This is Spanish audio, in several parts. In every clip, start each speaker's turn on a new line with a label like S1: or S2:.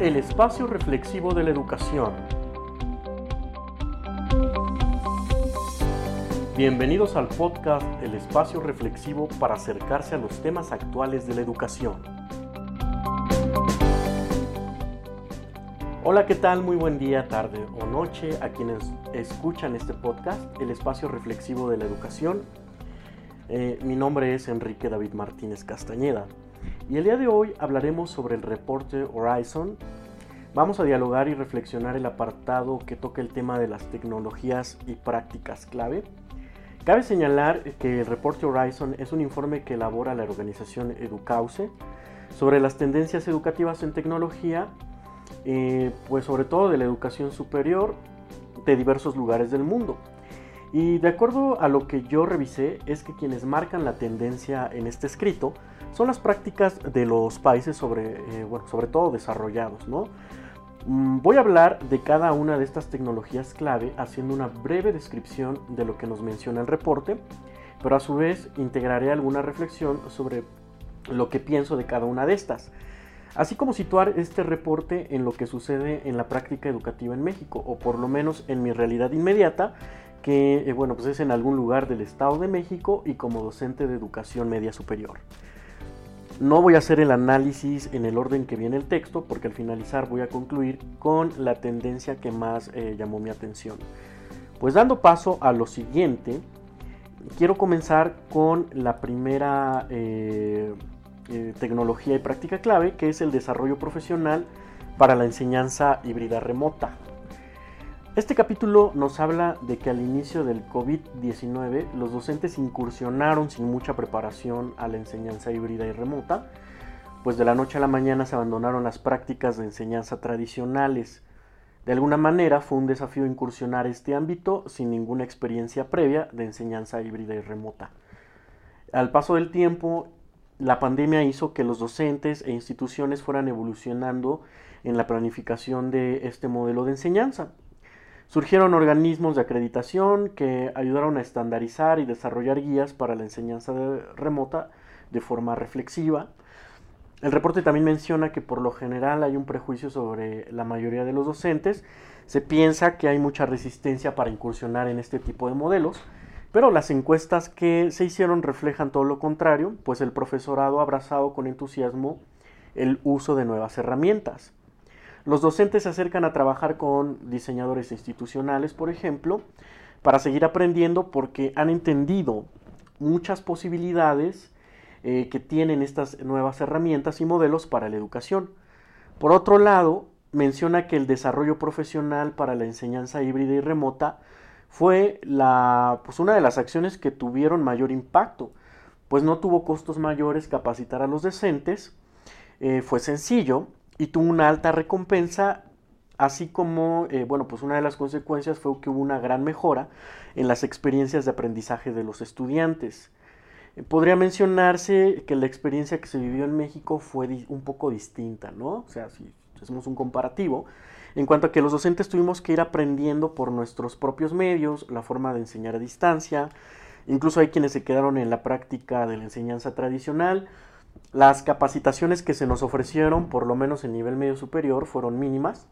S1: El espacio reflexivo de la educación. Bienvenidos al podcast El espacio reflexivo para acercarse a los temas actuales de la educación. Hola, ¿qué tal? Muy buen día, tarde o noche a quienes escuchan este podcast, El espacio reflexivo de la educación. Eh, mi nombre es Enrique David Martínez Castañeda. Y el día de hoy hablaremos sobre el reporte Horizon. Vamos a dialogar y reflexionar el apartado que toca el tema de las tecnologías y prácticas clave. Cabe señalar que el reporte Horizon es un informe que elabora la organización Educause sobre las tendencias educativas en tecnología, eh, pues sobre todo de la educación superior de diversos lugares del mundo. Y de acuerdo a lo que yo revisé, es que quienes marcan la tendencia en este escrito son las prácticas de los países sobre, eh, bueno, sobre todo desarrollados, ¿no? Mm, voy a hablar de cada una de estas tecnologías clave haciendo una breve descripción de lo que nos menciona el reporte, pero a su vez integraré alguna reflexión sobre lo que pienso de cada una de estas, así como situar este reporte en lo que sucede en la práctica educativa en México, o por lo menos en mi realidad inmediata, que eh, bueno, pues es en algún lugar del Estado de México y como docente de educación media superior. No voy a hacer el análisis en el orden que viene el texto porque al finalizar voy a concluir con la tendencia que más eh, llamó mi atención. Pues dando paso a lo siguiente, quiero comenzar con la primera eh, eh, tecnología y práctica clave que es el desarrollo profesional para la enseñanza híbrida remota. Este capítulo nos habla de que al inicio del COVID-19 los docentes incursionaron sin mucha preparación a la enseñanza híbrida y remota, pues de la noche a la mañana se abandonaron las prácticas de enseñanza tradicionales. De alguna manera fue un desafío incursionar este ámbito sin ninguna experiencia previa de enseñanza híbrida y remota. Al paso del tiempo, la pandemia hizo que los docentes e instituciones fueran evolucionando en la planificación de este modelo de enseñanza. Surgieron organismos de acreditación que ayudaron a estandarizar y desarrollar guías para la enseñanza remota de forma reflexiva. El reporte también menciona que por lo general hay un prejuicio sobre la mayoría de los docentes. Se piensa que hay mucha resistencia para incursionar en este tipo de modelos, pero las encuestas que se hicieron reflejan todo lo contrario, pues el profesorado ha abrazado con entusiasmo el uso de nuevas herramientas. Los docentes se acercan a trabajar con diseñadores institucionales, por ejemplo, para seguir aprendiendo porque han entendido muchas posibilidades eh, que tienen estas nuevas herramientas y modelos para la educación. Por otro lado, menciona que el desarrollo profesional para la enseñanza híbrida y remota fue pues una de las acciones que tuvieron mayor impacto, pues no tuvo costos mayores capacitar a los docentes, eh, fue sencillo y tuvo una alta recompensa, así como, eh, bueno, pues una de las consecuencias fue que hubo una gran mejora en las experiencias de aprendizaje de los estudiantes. Eh, podría mencionarse que la experiencia que se vivió en México fue un poco distinta, ¿no? O sea, si hacemos un comparativo, en cuanto a que los docentes tuvimos que ir aprendiendo por nuestros propios medios la forma de enseñar a distancia, incluso hay quienes se quedaron en la práctica de la enseñanza tradicional, las capacitaciones que se nos ofrecieron, por lo menos en nivel medio superior, fueron mínimas.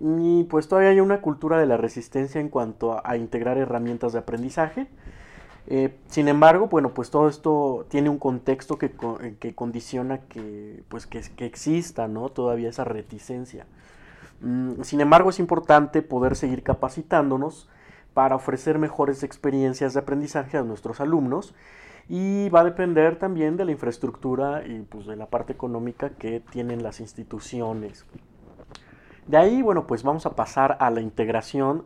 S1: Y pues todavía hay una cultura de la resistencia en cuanto a, integrar herramientas de aprendizaje. Eh, sin embargo, bueno, pues todo esto tiene un contexto que, que condiciona que, pues que, que, exista, ¿no? Todavía esa reticencia. Mm, sin embargo, es importante poder seguir capacitándonos para ofrecer mejores experiencias de aprendizaje a nuestros alumnos y va a depender también de la infraestructura y pues de la parte económica que tienen las instituciones. De ahí, bueno, pues vamos a pasar a la integración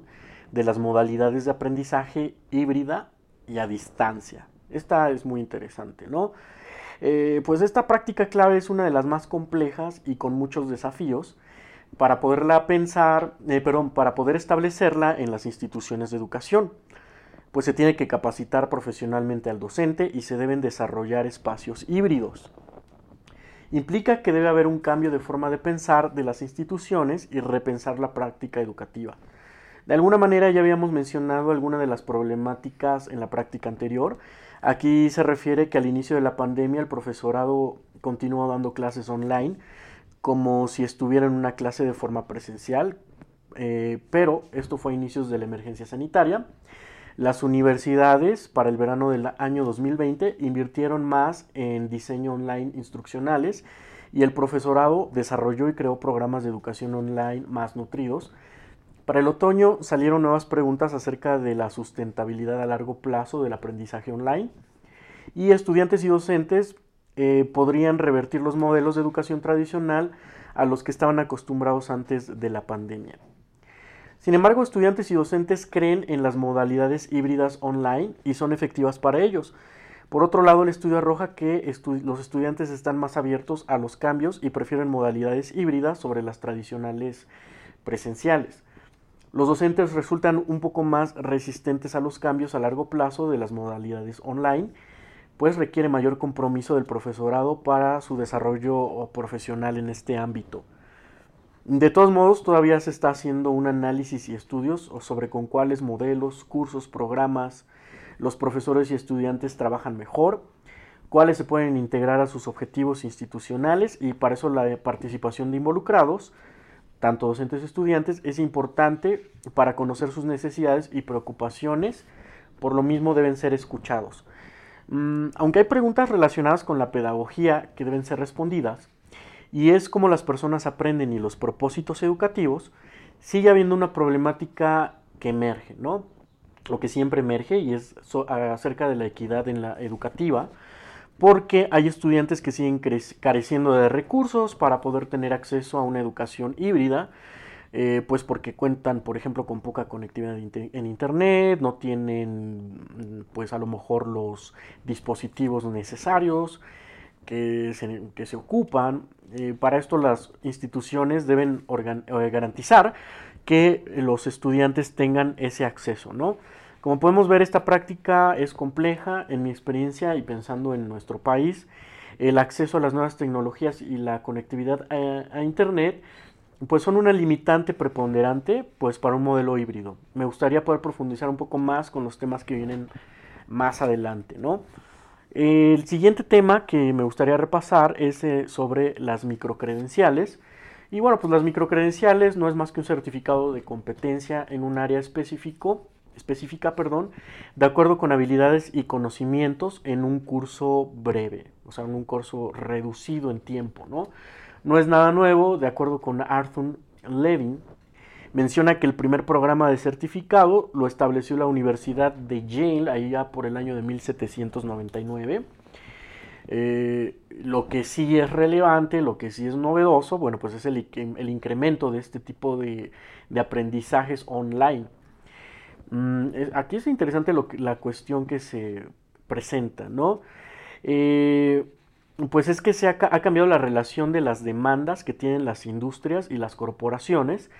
S1: de las modalidades de aprendizaje híbrida y a distancia. Esta es muy interesante, ¿no? Eh, pues esta práctica clave es una de las más complejas y con muchos desafíos para poderla pensar, eh, perdón, para poder establecerla en las instituciones de educación pues se tiene que capacitar profesionalmente al docente y se deben desarrollar espacios híbridos. Implica que debe haber un cambio de forma de pensar de las instituciones y repensar la práctica educativa. De alguna manera ya habíamos mencionado algunas de las problemáticas en la práctica anterior. Aquí se refiere que al inicio de la pandemia el profesorado continuó dando clases online como si estuviera en una clase de forma presencial, eh, pero esto fue a inicios de la emergencia sanitaria. Las universidades para el verano del año 2020 invirtieron más en diseño online instruccionales y el profesorado desarrolló y creó programas de educación online más nutridos. Para el otoño salieron nuevas preguntas acerca de la sustentabilidad a largo plazo del aprendizaje online y estudiantes y docentes eh, podrían revertir los modelos de educación tradicional a los que estaban acostumbrados antes de la pandemia. Sin embargo, estudiantes y docentes creen en las modalidades híbridas online y son efectivas para ellos. Por otro lado, el estudio arroja que los estudiantes están más abiertos a los cambios y prefieren modalidades híbridas sobre las tradicionales presenciales. Los docentes resultan un poco más resistentes a los cambios a largo plazo de las modalidades online, pues requiere mayor compromiso del profesorado para su desarrollo profesional en este ámbito. De todos modos, todavía se está haciendo un análisis y estudios sobre con cuáles modelos, cursos, programas los profesores y estudiantes trabajan mejor, cuáles se pueden integrar a sus objetivos institucionales y para eso la participación de involucrados, tanto docentes y estudiantes, es importante para conocer sus necesidades y preocupaciones, por lo mismo deben ser escuchados. Mm, aunque hay preguntas relacionadas con la pedagogía que deben ser respondidas, y es como las personas aprenden y los propósitos educativos, sigue habiendo una problemática que emerge, ¿no? Lo que siempre emerge y es acerca de la equidad en la educativa, porque hay estudiantes que siguen careciendo de recursos para poder tener acceso a una educación híbrida, eh, pues porque cuentan, por ejemplo, con poca conectividad en internet, no tienen, pues a lo mejor los dispositivos necesarios, que se, ocupan. Eh, para esto las instituciones deben eh, garantizar que los estudiantes tengan ese acceso, ¿no? Como podemos ver, esta práctica es compleja en mi experiencia y pensando en nuestro país. El acceso a las nuevas tecnologías y la conectividad a, a Internet pues son una limitante preponderante pues para un modelo híbrido. Me gustaría poder profundizar un poco más con los temas que vienen más adelante, ¿no? El siguiente tema que me gustaría repasar es eh, sobre las microcredenciales. Y bueno, pues las microcredenciales no es más que un certificado de competencia en un área específico, específica, perdón, de acuerdo con habilidades y conocimientos en un curso breve, o sea, en un curso reducido en tiempo, ¿no? No es nada nuevo, de acuerdo con Arthur Levin, Menciona que el primer programa de certificado lo estableció la Universidad de Yale, ahí ya por el año de 1799. Eh, lo que sí es relevante, lo que sí es novedoso, bueno, pues es el, incremento de este tipo de, aprendizajes online. Mm, aquí es interesante la cuestión que se presenta, ¿no? Eh, pues es que se ha, ha, cambiado la relación de las demandas que tienen las industrias y las corporaciones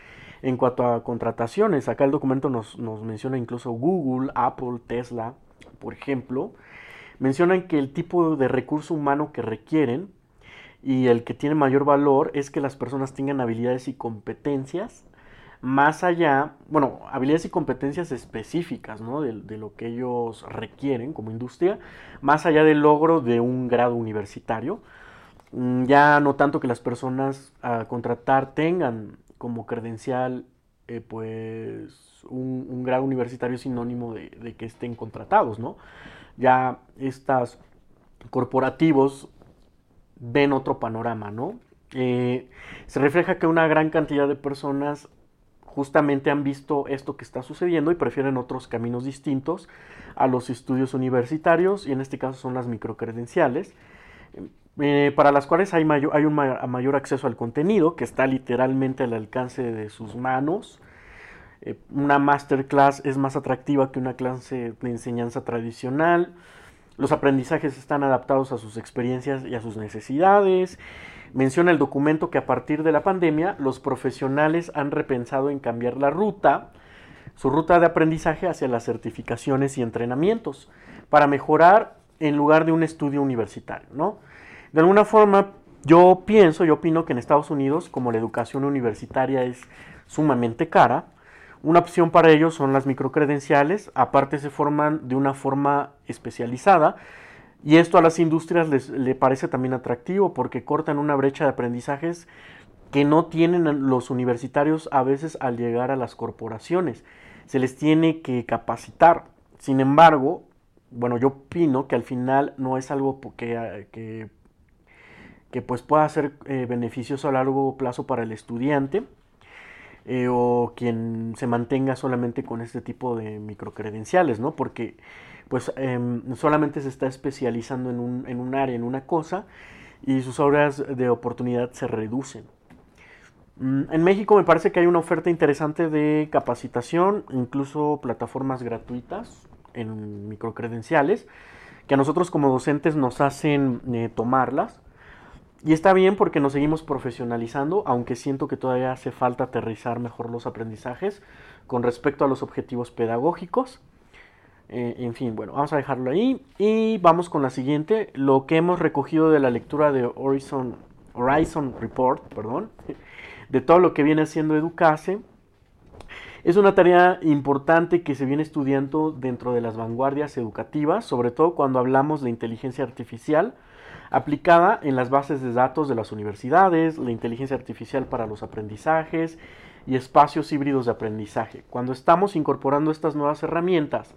S1: en cuanto a contrataciones, acá el documento nos, menciona incluso Google, Apple, Tesla, por ejemplo, mencionan que el tipo de recurso humano que requieren y el que tiene mayor valor es que las personas tengan habilidades y competencias más allá, bueno, habilidades y competencias específicas, ¿no? De, lo que ellos requieren como industria, más allá del logro de un grado universitario. Mm, ya no tanto que las personas a contratar tengan como credencial eh, pues un, grado universitario sinónimo de, que estén contratados, ¿no? Ya estos corporativos ven otro panorama, ¿no? Eh, se refleja que una gran cantidad de personas justamente han visto esto que está sucediendo y prefieren otros caminos distintos a los estudios universitarios y en este caso son las microcredenciales eh, para las cuales hay, hay un mayor acceso al contenido que está literalmente al alcance de sus manos. Eh, una masterclass es más atractiva que una clase de enseñanza tradicional. Los aprendizajes están adaptados a sus experiencias y a sus necesidades. Menciona el documento que a partir de la pandemia los profesionales han repensado en cambiar la ruta, su ruta de aprendizaje hacia las certificaciones y entrenamientos, para mejorar en lugar de un estudio universitario, ¿no? De alguna forma, yo pienso, yo opino que en Estados Unidos, como la educación universitaria es sumamente cara, una opción para ellos son las microcredenciales, aparte se forman de una forma especializada, Y esto a las industrias les le parece también atractivo porque cortan una brecha de aprendizajes que no tienen los universitarios a veces al llegar a las corporaciones. Se les tiene que capacitar. Sin embargo, bueno, yo opino que al final no es algo que, que pues pueda ser eh, beneficioso a largo plazo para el estudiante eh, o quien se mantenga solamente con este tipo de microcredenciales, ¿no? Porque pues em, solamente se está especializando en un, en un área, en una cosa, y sus horas de oportunidad se reducen. Mm, en México me parece que hay una oferta interesante de capacitación, incluso plataformas gratuitas en microcredenciales, que a nosotros como docentes nos hacen eh, tomarlas. Y está bien porque nos seguimos profesionalizando, aunque siento que todavía hace falta aterrizar mejor los aprendizajes con respecto a los objetivos pedagógicos. Eh, en fin, bueno, vamos a dejarlo ahí y vamos con la siguiente, lo que hemos recogido de la lectura de Horizon, Horizon Report, perdón, de todo lo que viene haciendo Educase. Es una tarea importante que se viene estudiando dentro de las vanguardias educativas, sobre todo cuando hablamos de inteligencia artificial aplicada en las bases de datos de las universidades, la inteligencia artificial para los aprendizajes y espacios híbridos de aprendizaje. Cuando estamos incorporando estas nuevas herramientas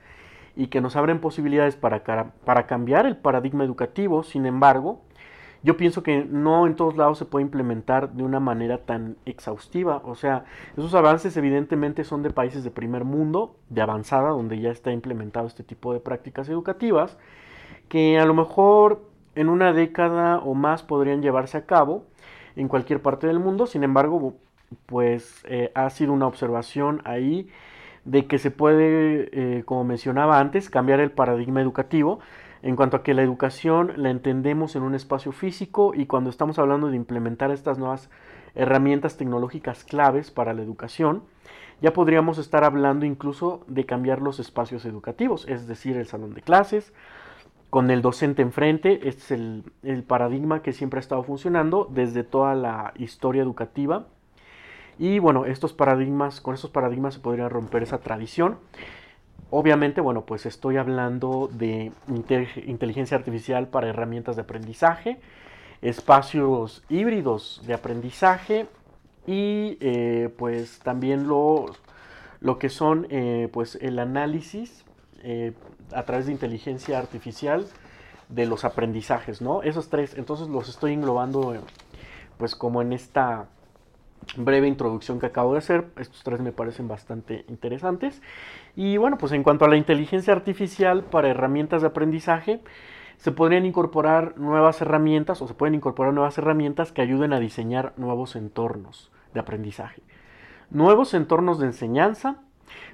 S1: y que nos abren posibilidades para, para cambiar el paradigma educativo, sin embargo, yo pienso que no en todos lados se puede implementar de una manera tan exhaustiva. O sea, esos avances evidentemente son de países de primer mundo, de avanzada, donde ya está implementado este tipo de prácticas educativas, que a lo mejor en una década o más podrían llevarse a cabo en cualquier parte del mundo. Sin embargo, pues eh, ha sido una observación ahí de que se puede, eh, como mencionaba antes, cambiar el paradigma educativo en cuanto a que la educación la entendemos en un espacio físico y cuando estamos hablando de implementar estas nuevas herramientas tecnológicas claves para la educación, ya podríamos estar hablando incluso de cambiar los espacios educativos, es decir, el salón de clases, con el docente enfrente, este es el, paradigma que siempre ha estado funcionando desde toda la historia educativa. Y bueno, estos paradigmas, con estos paradigmas se podría romper esa tradición. Obviamente, bueno, pues estoy hablando de inteligencia artificial para herramientas de aprendizaje, espacios híbridos de aprendizaje y eh, pues también lo, lo que son eh, pues el análisis eh, a través de inteligencia artificial de los aprendizajes, ¿no? Esos tres, entonces los estoy englobando pues como en esta breve introducción que acabo de hacer. Estos tres me parecen bastante interesantes. Y bueno, pues en cuanto a la inteligencia artificial para herramientas de aprendizaje, se podrían incorporar nuevas herramientas o se pueden incorporar nuevas herramientas que ayuden a diseñar nuevos entornos de aprendizaje. Nuevos entornos de enseñanza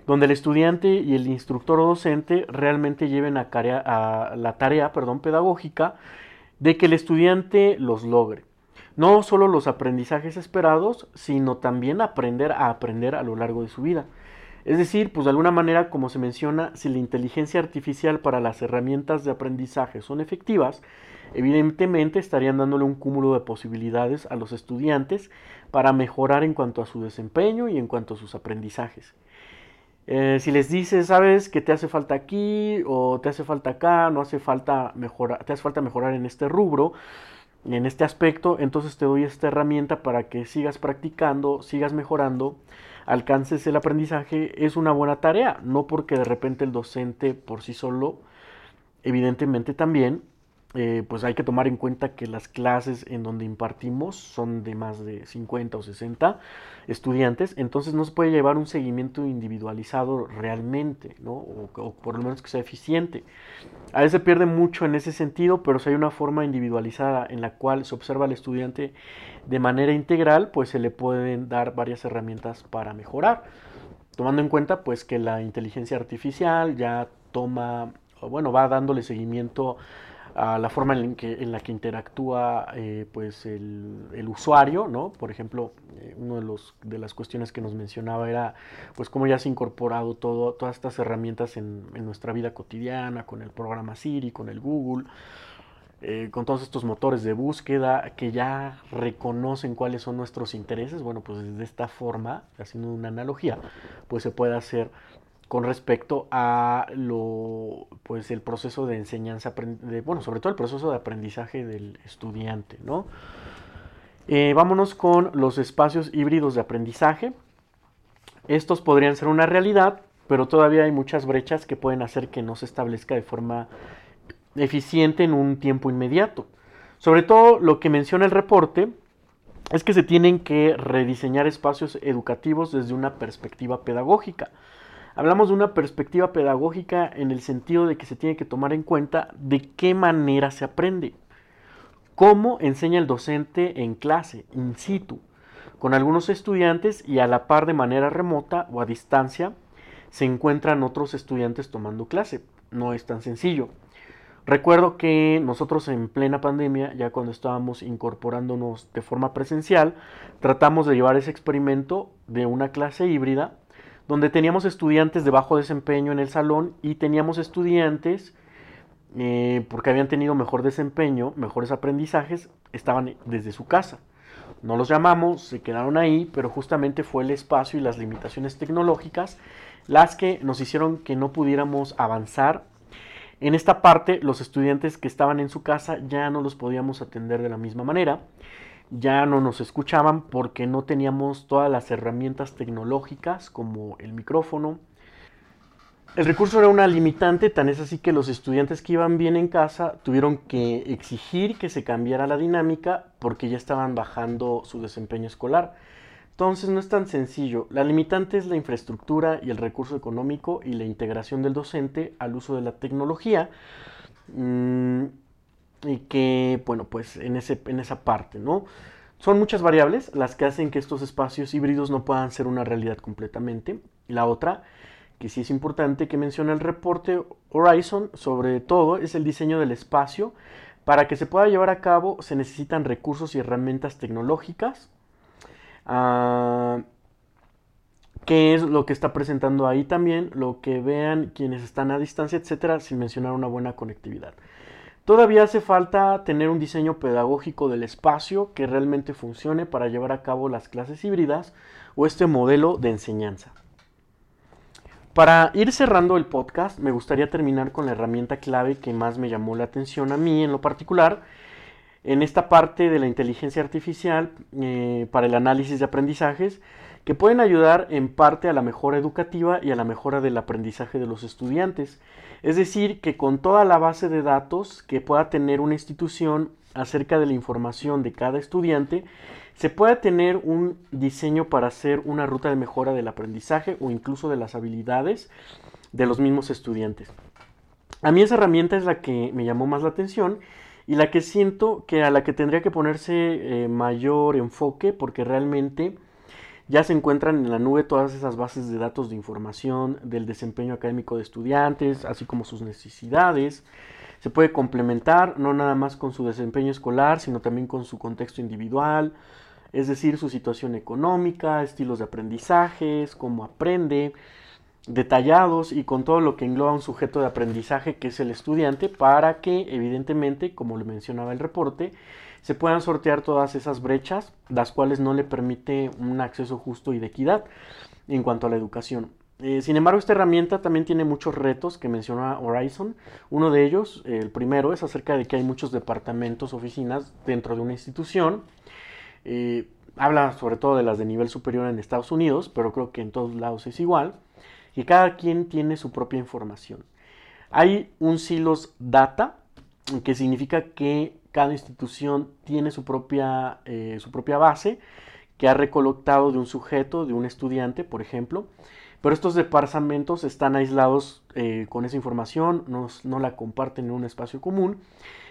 S1: donde el estudiante y el instructor o docente realmente lleven a, la tarea perdón, pedagógica de que el estudiante los logre. No solo los aprendizajes esperados, sino también aprender a aprender a lo largo de su vida. Es decir, pues de alguna manera, como se menciona, si la inteligencia artificial para las herramientas de aprendizaje son efectivas, evidentemente estarían dándole un cúmulo de posibilidades a los estudiantes para mejorar en cuanto a su desempeño y en cuanto a sus aprendizajes. Eh, si les dices, sabes que te hace falta aquí o te hace falta acá, no hace falta mejorar, te hace falta mejorar en este rubro, en este aspecto, entonces te doy esta herramienta para que sigas practicando, sigas mejorando, alcances el aprendizaje, es una buena tarea, no porque de repente el docente por sí solo, evidentemente también eh, pues hay que tomar en cuenta que las clases en donde impartimos son de más de 50 o 60 estudiantes, entonces no se puede llevar un seguimiento individualizado realmente, ¿no? o, por lo menos que sea eficiente. A veces se pierde mucho en ese sentido, pero si hay una forma individualizada en la cual se observa al estudiante de manera integral, pues se le pueden dar varias herramientas para mejorar, tomando en cuenta pues que la inteligencia artificial ya toma, bueno, va dándole seguimiento a la forma en, que, en la que interactúa eh, pues el, usuario, ¿no? Por ejemplo, eh, una de, de las cuestiones que nos mencionaba era pues cómo ya se ha incorporado todo, todas estas herramientas en, nuestra vida cotidiana, con el programa Siri, con el Google, eh, con todos estos motores de búsqueda que ya reconocen cuáles son nuestros intereses. Bueno, pues de esta forma, haciendo una analogía, pues se puede hacer con respecto a lo pues el proceso de enseñanza de, bueno sobre todo el proceso de aprendizaje del estudiante no eh, vámonos con los espacios híbridos de aprendizaje. Estos podrían ser una realidad pero todavía hay muchas brechas que pueden hacer que no se establezca de forma eficiente en un tiempo inmediato. Sobre todo lo que menciona el reporte es que se tienen que rediseñar espacios educativos desde una perspectiva pedagógica Hablamos de una perspectiva pedagógica en el sentido de que se tiene que tomar en cuenta de qué manera se aprende. Cómo enseña el docente en clase, in situ, con algunos estudiantes y a la par de manera remota o a distancia se encuentran otros estudiantes tomando clase. No es tan sencillo. Recuerdo que nosotros en plena pandemia, ya cuando estábamos incorporándonos de forma presencial, tratamos de llevar ese experimento de una clase híbrida donde teníamos estudiantes de bajo desempeño en el salón y teníamos estudiantes, eh, porque habían tenido mejor desempeño, mejores aprendizajes, estaban desde su casa. No los llamamos, se quedaron ahí, pero justamente fue el espacio y las limitaciones tecnológicas las que nos hicieron que no pudiéramos avanzar. En esta parte, los estudiantes que estaban en su casa ya no los podíamos atender de la misma manera ya no nos escuchaban porque no teníamos todas las herramientas tecnológicas como el micrófono. El recurso era una limitante, tan es así que los estudiantes que iban bien en casa tuvieron que exigir que se cambiara la dinámica porque ya estaban bajando su desempeño escolar. Entonces no es tan sencillo. La limitante es la infraestructura y el recurso económico y la integración del docente al uso de la tecnología. Mm, y que, bueno, pues en, ese, en esa parte, ¿no? Son muchas variables las que hacen que estos espacios híbridos no puedan ser una realidad completamente. La otra, que sí es importante que menciona el reporte Horizon, sobre todo, es el diseño del espacio. Para que se pueda llevar a cabo se necesitan recursos y herramientas tecnológicas. Ah, que es lo que está presentando ahí también, lo que vean quienes están a distancia, etcétera, sin mencionar una buena conectividad. Todavía hace falta tener un diseño pedagógico del espacio que realmente funcione para llevar a cabo las clases híbridas o este modelo de enseñanza. Para ir cerrando el podcast, me gustaría terminar con la herramienta clave que más me llamó la atención a mí en lo particular, en esta parte de la inteligencia artificial eh, para el análisis de aprendizajes, que pueden ayudar en parte a la mejora educativa y a la mejora del aprendizaje de los estudiantes. Es decir, que con toda la base de datos que pueda tener una institución acerca de la información de cada estudiante, se pueda tener un diseño para hacer una ruta de mejora del aprendizaje o incluso de las habilidades de los mismos estudiantes. A mí esa herramienta es la que me llamó más la atención y la que siento que a la que tendría que ponerse eh, mayor enfoque porque realmente ya se encuentran en la nube todas esas bases de datos de información del desempeño académico de estudiantes, así como sus necesidades. Se puede complementar no nada más con su desempeño escolar, sino también con su contexto individual, es decir, su situación económica, estilos de aprendizajes, cómo aprende, detallados y con todo lo que engloba un sujeto de aprendizaje que es el estudiante para que evidentemente, como lo mencionaba el reporte, se puedan sortear todas esas brechas, las cuales no le permite un acceso justo y de equidad en cuanto a la educación. Eh, sin embargo, esta herramienta también tiene muchos retos que menciona Horizon. Uno de ellos, el primero, es acerca de que hay muchos departamentos, oficinas dentro de una institución. Eh, habla sobre todo de las de nivel superior en Estados Unidos, pero creo que en todos lados es igual. Y cada quien tiene su propia información. Hay un silos data, que significa que cada institución tiene su propia, eh, su propia base que ha recolectado de un sujeto, de un estudiante, por ejemplo. Pero estos departamentos están aislados eh, con esa información, no, no, la comparten en un espacio común.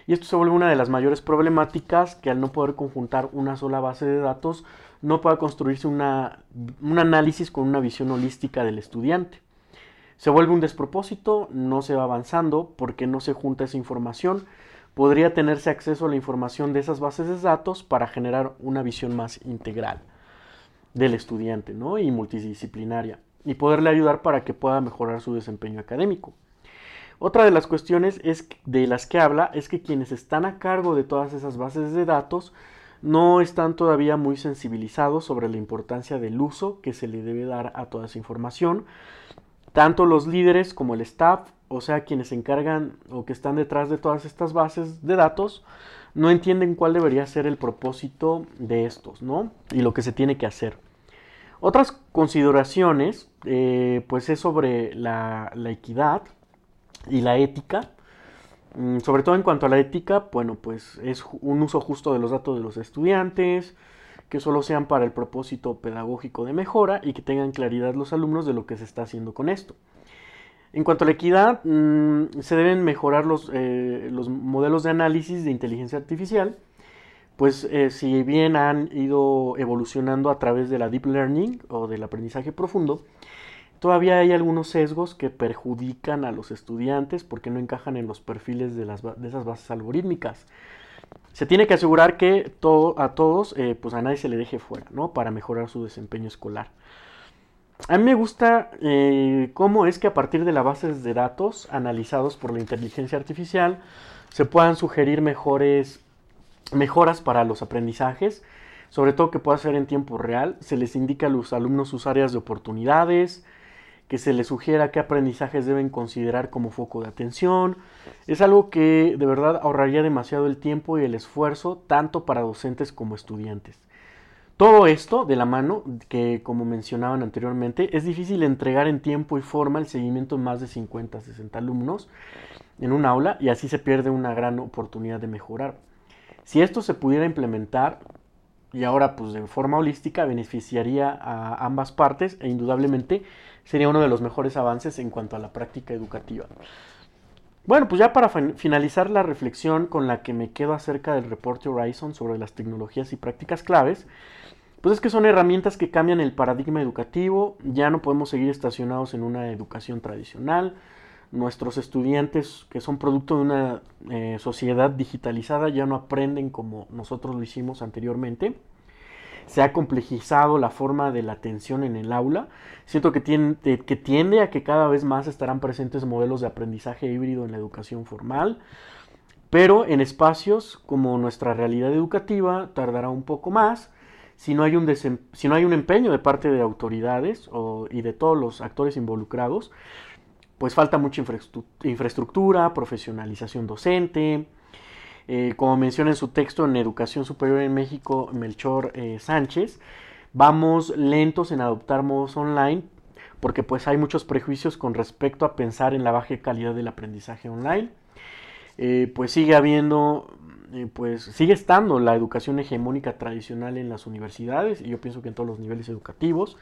S1: Y esto se vuelve una de las mayores problemáticas que al no poder conjuntar una sola base de datos, no pueda construirse una, un análisis con una visión holística del estudiante. Se vuelve un despropósito, no se va avanzando porque no se junta esa información podría tenerse acceso a la información de esas bases de datos para generar una visión más integral del estudiante ¿no? y multidisciplinaria y poderle ayudar para que pueda mejorar su desempeño académico. Otra de las cuestiones es, de las que habla es que quienes están a cargo de todas esas bases de datos no están todavía muy sensibilizados sobre la importancia del uso que se le debe dar a toda esa información Tanto los líderes como el staff, o sea, quienes se encargan o que están detrás de todas estas bases de datos, no entienden cuál debería ser el propósito de estos, ¿no? Y lo que se tiene que hacer. Otras consideraciones, eh, pues es sobre la, equidad y la ética. Mm, sobre todo en cuanto a la ética, bueno, pues es un uso justo de los datos de los estudiantes, que solo sean para el propósito pedagógico de mejora y que tengan claridad los alumnos de lo que se está haciendo con esto. En cuanto a la equidad, mm, se deben mejorar los, eh, los, modelos de análisis de inteligencia artificial, pues eh, si bien han ido evolucionando a través de la deep learning o del aprendizaje profundo, todavía hay algunos sesgos que perjudican a los estudiantes porque no encajan en los perfiles de, esas bases algorítmicas. Se tiene que asegurar que a todos, eh, pues a nadie se le deje fuera, ¿no? Para mejorar su desempeño escolar. A mí me gusta eh, cómo es que a partir de las bases de datos analizados por la inteligencia artificial se puedan sugerir mejores mejoras para los aprendizajes, sobre todo que pueda ser en tiempo real. Se les indica a los alumnos sus áreas de oportunidades, que se les sugiera qué aprendizajes deben considerar como foco de atención. Es algo que de verdad ahorraría demasiado el tiempo y el esfuerzo tanto para docentes como estudiantes. Todo esto de la mano, que como mencionaban anteriormente, es difícil entregar en tiempo y forma el seguimiento de más de 50, 60 alumnos en un aula y así se pierde una gran oportunidad de mejorar. Si esto se pudiera implementar y ahora pues de forma holística beneficiaría a ambas partes e indudablemente sería uno de los mejores avances en cuanto a la práctica educativa. Bueno, pues ya para finalizar la reflexión con la que me quedo acerca del reporte Horizon sobre las tecnologías y prácticas claves, pues es que son herramientas que cambian el paradigma educativo, ya no podemos seguir estacionados en una educación tradicional, nuestros estudiantes que son producto de una eh, sociedad digitalizada ya no aprenden como nosotros lo hicimos anteriormente. Se ha complejizado la forma de la atención en el aula. Siento que tiende, que tiende a que cada vez más estarán presentes modelos de aprendizaje híbrido en la educación formal. Pero en espacios como nuestra realidad educativa tardará un poco más si no hay un, si no hay un empeño de parte de autoridades y de todos los actores involucrados, pues falta mucha infraestructura, profesionalización docente. Eh, como menciona en su texto en Educación Superior en México, Melchor eh, Sánchez, vamos lentos en adoptar modos online porque pues hay muchos prejuicios con respecto a pensar en la baja calidad del aprendizaje online. Eh, pues sigue habiendo pues sigue estando la educación hegemónica tradicional en las universidades y yo pienso que en todos los niveles educativos.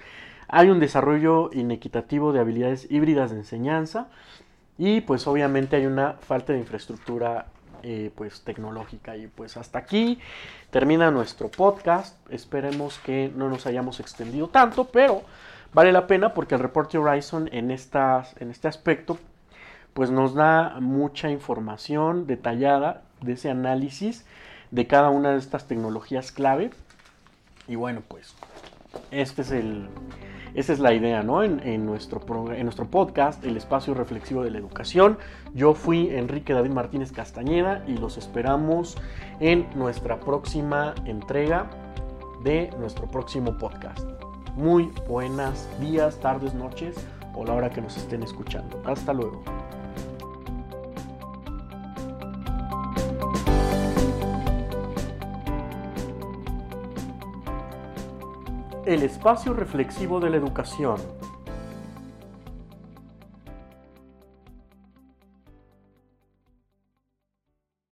S1: Hay un desarrollo inequitativo de habilidades híbridas de enseñanza y pues obviamente hay una falta de infraestructura eh, pues tecnológica y pues hasta aquí termina nuestro podcast. Esperemos que no nos hayamos extendido tanto, pero vale la pena porque el reporte Horizon en, estas, en este aspecto pues nos da mucha información detallada de ese análisis de cada una de estas tecnologías clave. Y bueno, pues este es el, esta es la idea, ¿no? En, nuestro en nuestro podcast, El Espacio Reflexivo de la Educación. Yo fui Enrique David Martínez Castañeda y los esperamos en nuestra próxima entrega de nuestro próximo podcast. Muy buenas días, tardes, noches o la hora que nos estén escuchando. Hasta luego. El espacio reflexivo de la educación